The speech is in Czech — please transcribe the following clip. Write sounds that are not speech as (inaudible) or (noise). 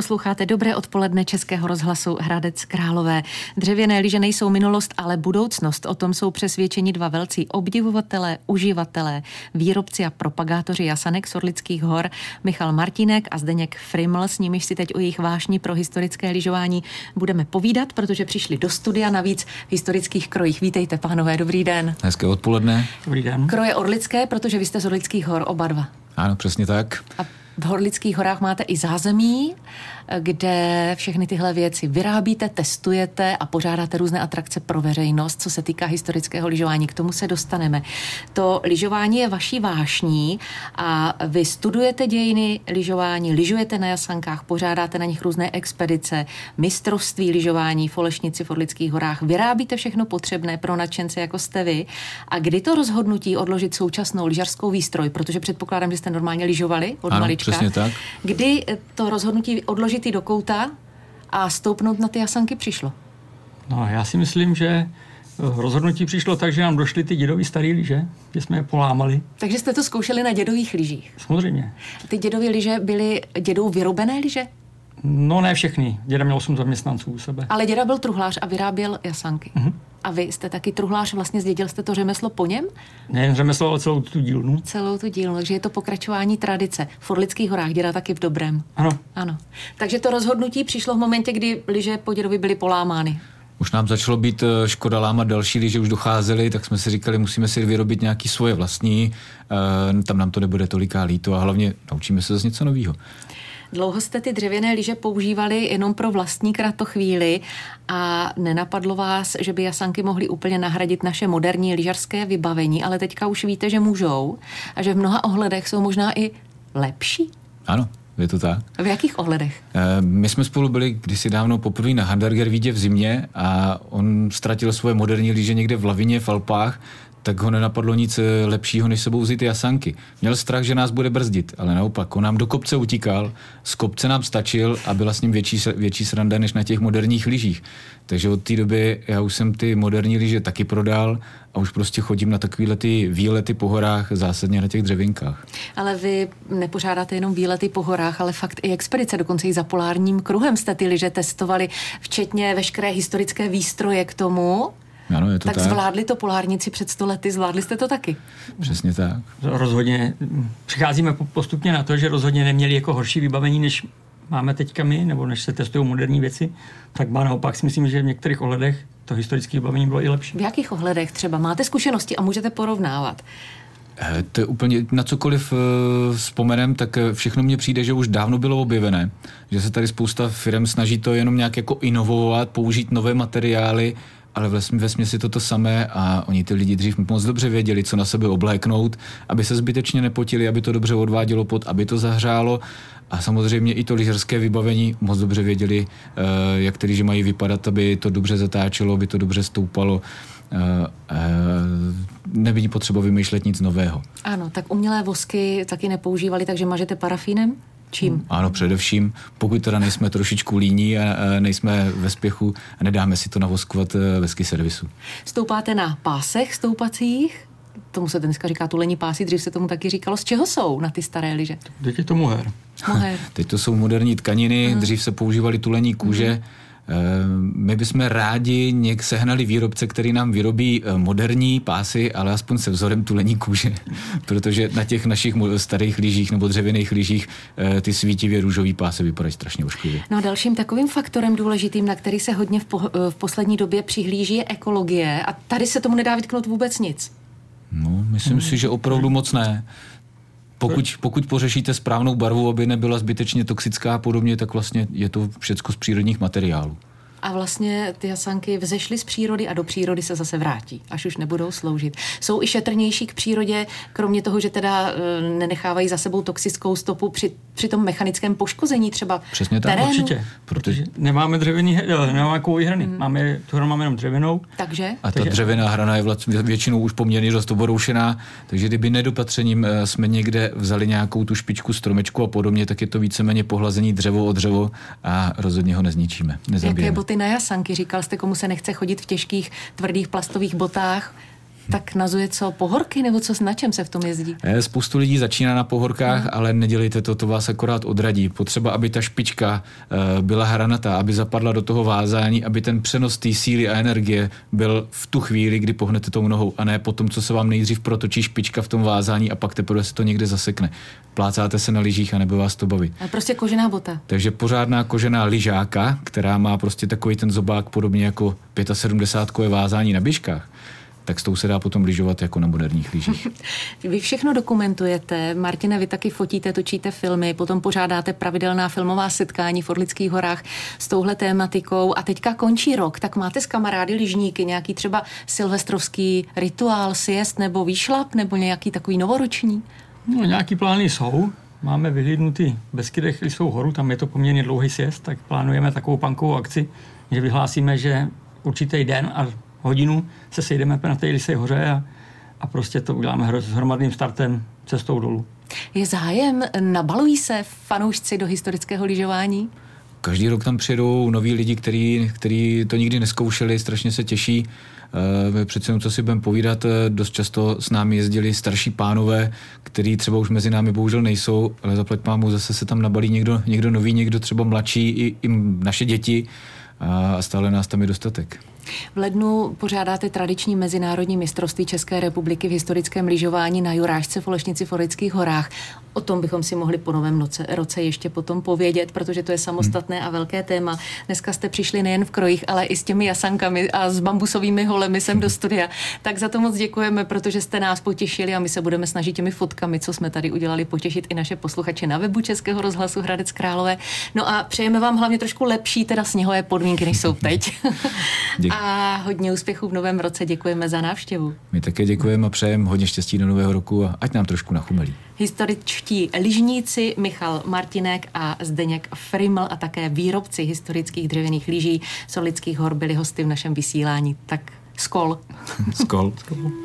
Posloucháte dobré odpoledne Českého rozhlasu Hradec Králové. Dřevěné lyže nejsou minulost, ale budoucnost. O tom jsou přesvědčeni dva velcí obdivovatelé, uživatelé, výrobci a propagátoři jasanek z Orlických hor, Michal Martinek a Zdeněk Friml. S nimiž si teď o jejich vášní pro historické lyžování budeme povídat, protože přišli do studia navíc v historických krojích. Vítejte, pánové, dobrý den. Hezké odpoledne. Dobrý den. Kroje Orlické, protože vy jste z Orlických hor oba dva. Ano, přesně tak. A v Horlických horách máte i zázemí, kde všechny tyhle věci vyrábíte, testujete a pořádáte různé atrakce pro veřejnost, co se týká historického lyžování. K tomu se dostaneme. To lyžování je vaší vášní a vy studujete dějiny lyžování, lyžujete na jasankách, pořádáte na nich různé expedice, mistrovství lyžování v Olešnici v Orlických horách. Vyrábíte všechno potřebné pro nadšence, jako jste vy. A kdy to rozhodnutí odložit současnou lyžařskou výstroj, protože předpokládám, že jste normálně lyžovali od ano, malička. Přesně tak. Kdy to rozhodnutí odložit do kouta a stoupnout na ty jasanky přišlo? No, já si myslím, že eh, rozhodnutí přišlo tak, že nám došly ty dědový starý lyže, že jsme je polámali. Takže jste to zkoušeli na dědových lyžích? Samozřejmě. Ty dědové lyže byly dědou vyrobené lyže? No ne všechny. Děda měl 8 zaměstnanců u sebe. Ale děda byl truhlář a vyráběl jasanky. Mm-hmm. A vy jste taky truhlář, vlastně zdědil jste to řemeslo po něm? Ne řemeslo, ale celou tu dílnu. Celou tu dílnu, takže je to pokračování tradice. V Orlických horách děda taky v dobrém. Ano. Ano. Takže to rozhodnutí přišlo v momentě, kdy lyže po dědovi byly polámány. Už nám začalo být eh, škoda lámat další, když už docházeli, tak jsme si říkali, musíme si vyrobit nějaký svoje vlastní, e, tam nám to nebude toliká líto a hlavně naučíme se zase něco nového. Dlouho jste ty dřevěné lyže používali jenom pro vlastní kratochvíli a nenapadlo vás, že by jasanky mohly úplně nahradit naše moderní lyžařské vybavení, ale teďka už víte, že můžou a že v mnoha ohledech jsou možná i lepší? Ano, je to tak. V jakých ohledech? My jsme spolu byli kdysi dávno poprvé na Handargervídě v zimě a on ztratil svoje moderní lyže někde v lavině v Alpách, tak ho nenapadlo nic eh, lepšího, než sebou vzít jasanky. Měl strach, že nás bude brzdit, ale naopak, on nám do kopce utíkal, z kopce nám stačil a byla s ním větší, větší sranda než na těch moderních lyžích. Takže od té doby já už jsem ty moderní lyže taky prodal a už prostě chodím na takovéhle ty výlety po horách, zásadně na těch dřevinkách. Ale vy nepořádáte jenom výlety po horách, ale fakt i expedice, dokonce i za polárním kruhem jste ty lyže testovali, včetně veškeré historické výstroje k tomu. Ano, je to tak, tak zvládli to polárníci před sto lety, zvládli jste to taky? Přesně tak. Rozhodně přicházíme postupně na to, že rozhodně neměli jako horší vybavení, než máme teďka my, nebo než se testují moderní věci, tak má naopak si myslím, že v některých ohledech to historické vybavení bylo i lepší. V jakých ohledech třeba? Máte zkušenosti a můžete porovnávat? Eh, to je úplně na cokoliv uh, vzpomenem, tak eh, všechno mně přijde, že už dávno bylo objevené, že se tady spousta firm snaží to jenom nějak jako inovovat, použít nové materiály, ale ve směsi to to samé a oni ty lidi dřív moc dobře věděli, co na sebe obléknout, aby se zbytečně nepotili, aby to dobře odvádělo pod, aby to zahřálo a samozřejmě i to lyžařské vybavení moc dobře věděli, eh, jak tedy, že mají vypadat, aby to dobře zatáčelo, aby to dobře stoupalo. Eh, eh, nebyní potřeba vymýšlet nic nového. Ano, tak umělé vosky taky nepoužívali, takže mažete parafínem? Čím? Ano, především, pokud teda nejsme trošičku líní a nejsme ve spěchu a nedáme si to navoskovat ve ski servisu. Stoupáte na pásech stoupacích? Tomu se dneska říká tulení pásy, dřív se tomu taky říkalo. Z čeho jsou na ty staré lyže? Teď je to moher. moher. (laughs) Teď to jsou moderní tkaniny, dřív se používaly tulení kůže. Uh-huh. My bychom rádi něk sehnali výrobce, který nám vyrobí eh, moderní pásy, ale aspoň se vzorem tulení kůže, (laughs) protože na těch našich starých lyžích nebo dřevěných lyžích eh, ty svítivě růžový pásy vypadají strašně ošklivě. No a dalším takovým faktorem důležitým, na který se hodně v, po, v poslední době přihlíží, je ekologie a tady se tomu nedá vytknout vůbec nic. No, myslím hmm. si, že opravdu moc ne. Pokud, pokud pořešíte správnou barvu, aby nebyla zbytečně toxická a podobně, tak vlastně je to všechno z přírodních materiálů. A vlastně ty hasanky vzešly z přírody a do přírody se zase vrátí, až už nebudou sloužit. Jsou i šetrnější k přírodě, kromě toho, že teda e, nenechávají za sebou toxickou stopu při, při tom mechanickém poškození třeba Přesně tak, terénu. Určitě, protože nemáme dřevěný, nemáme kovový hrany, hmm. máme, tu hranu máme jenom dřevěnou. Takže? A ta takže... dřevěná hrana je vlastně většinou už poměrně dost oboroušená, takže kdyby nedopatřením e, jsme někde vzali nějakou tu špičku stromečku a podobně, tak je to víceméně pohlazení dřevo o dřevo a rozhodně ho nezničíme, nezabijeme boty na jasanky. Říkal jste, komu se nechce chodit v těžkých, tvrdých plastových botách. Tak nazuje co, pohorky nebo co, na čem se v tom jezdí? Eh, spoustu lidí začíná na pohorkách, hmm. ale nedělejte to, to vás akorát odradí. Potřeba, aby ta špička uh, byla hranatá, aby zapadla do toho vázání, aby ten přenos té síly a energie byl v tu chvíli, kdy pohnete tou nohou a ne potom, co se vám nejdřív protočí špička v tom vázání a pak teprve se to někde zasekne. Plácáte se na lyžích a nebo vás to baví. Ale prostě kožená bota. Takže pořádná kožená lyžáka, která má prostě takový ten zobák podobně jako 75 vázání na běžkách tak s tou se dá potom lyžovat jako na moderních lyžích. (laughs) Vy všechno dokumentujete, Martine, vy taky fotíte, točíte filmy, potom pořádáte pravidelná filmová setkání v Orlických horách s touhle tématikou a teďka končí rok, tak máte s kamarády lyžníky nějaký třeba silvestrovský rituál, siest nebo výšlap nebo nějaký takový novoroční? No, nějaký plány jsou. Máme vyhlídnutý Beskydech Lisou horu, tam je to poměrně dlouhý sjezd, tak plánujeme takovou pankovou akci, že vyhlásíme, že určitý den a hodinu se sejdeme na té Lisej hoře a, a prostě to uděláme s hromadným startem cestou dolů. Je zájem, nabalují se fanoušci do historického lyžování? Každý rok tam přijedou noví lidi, kteří, kteří to nikdy neskoušeli, strašně se těší. Uh, přece co si budeme povídat, eh, dost často s námi jezdili starší pánové, který třeba už mezi námi bohužel nejsou, ale zaplať mámu zase se tam nabalí někdo, někdo nový, někdo třeba mladší, i, i naše děti a stále nás tam je dostatek. V lednu pořádáte tradiční mezinárodní mistrovství České republiky v historickém lyžování na Jurážce v Olešnici v Orických horách. O tom bychom si mohli po novém noce, roce ještě potom povědět, protože to je samostatné hmm. a velké téma. Dneska jste přišli nejen v krojích, ale i s těmi jasankami a s bambusovými holemi sem do studia. Tak za to moc děkujeme, protože jste nás potěšili a my se budeme snažit těmi fotkami, co jsme tady udělali, potěšit i naše posluchače na webu Českého rozhlasu Hradec Králové. No a přejeme vám hlavně trošku lepší teda sněhové podmínky, než jsou teď. (laughs) a hodně úspěchů v novém roce. Děkujeme za návštěvu. My také děkujeme a přejeme hodně štěstí do nového roku a ať nám trošku nachumelí. Historičtí lyžníci Michal Martinek a Zdeněk Friml a také výrobci historických dřevěných lyží Solických hor byli hosty v našem vysílání. Tak skol. (laughs) skol. skol.